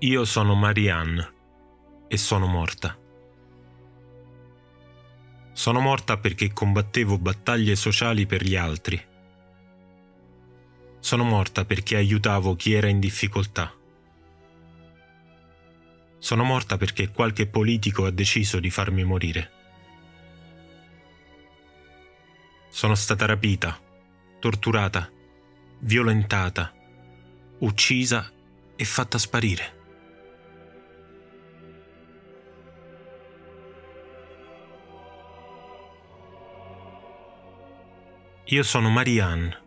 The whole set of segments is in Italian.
Io sono Marianne e sono morta. Sono morta perché combattevo battaglie sociali per gli altri. Sono morta perché aiutavo chi era in difficoltà. Sono morta perché qualche politico ha deciso di farmi morire. Sono stata rapita, torturata, violentata, uccisa e fatta sparire. Io sono Marianne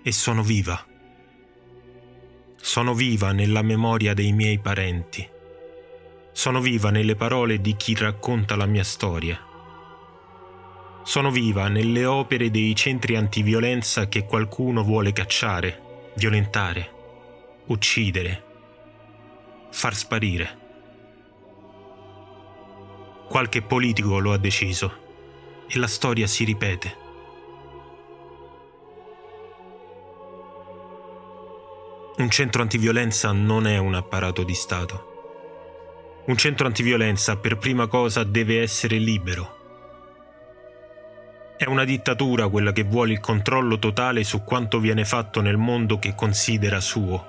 e sono viva. Sono viva nella memoria dei miei parenti. Sono viva nelle parole di chi racconta la mia storia. Sono viva nelle opere dei centri antiviolenza che qualcuno vuole cacciare, violentare, uccidere, far sparire. Qualche politico lo ha deciso e la storia si ripete. Un centro antiviolenza non è un apparato di Stato. Un centro antiviolenza per prima cosa deve essere libero. È una dittatura quella che vuole il controllo totale su quanto viene fatto nel mondo che considera suo.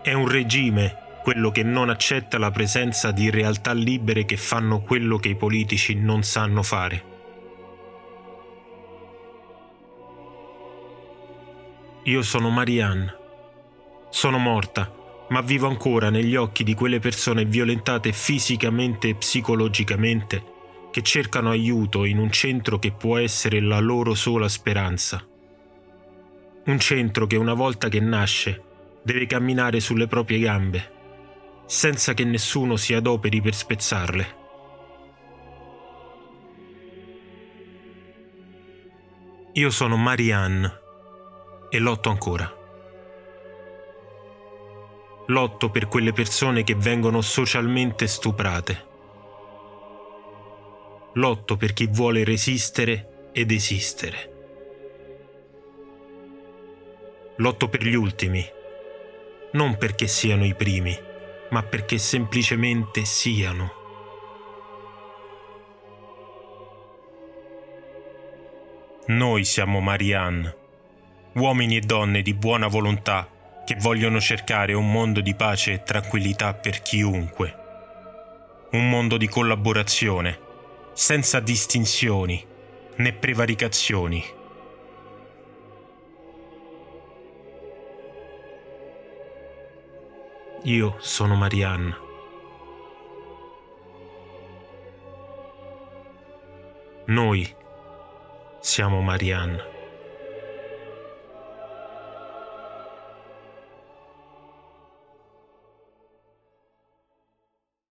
È un regime quello che non accetta la presenza di realtà libere che fanno quello che i politici non sanno fare. Io sono Marianne. Sono morta, ma vivo ancora negli occhi di quelle persone violentate fisicamente e psicologicamente che cercano aiuto in un centro che può essere la loro sola speranza. Un centro che una volta che nasce deve camminare sulle proprie gambe, senza che nessuno si adoperi per spezzarle. Io sono Marianne e lotto ancora. Lotto per quelle persone che vengono socialmente stuprate. Lotto per chi vuole resistere ed esistere. Lotto per gli ultimi, non perché siano i primi, ma perché semplicemente siano. Noi siamo Marianne uomini e donne di buona volontà che vogliono cercare un mondo di pace e tranquillità per chiunque. Un mondo di collaborazione, senza distinzioni né prevaricazioni. Io sono Marianne. Noi siamo Marianne.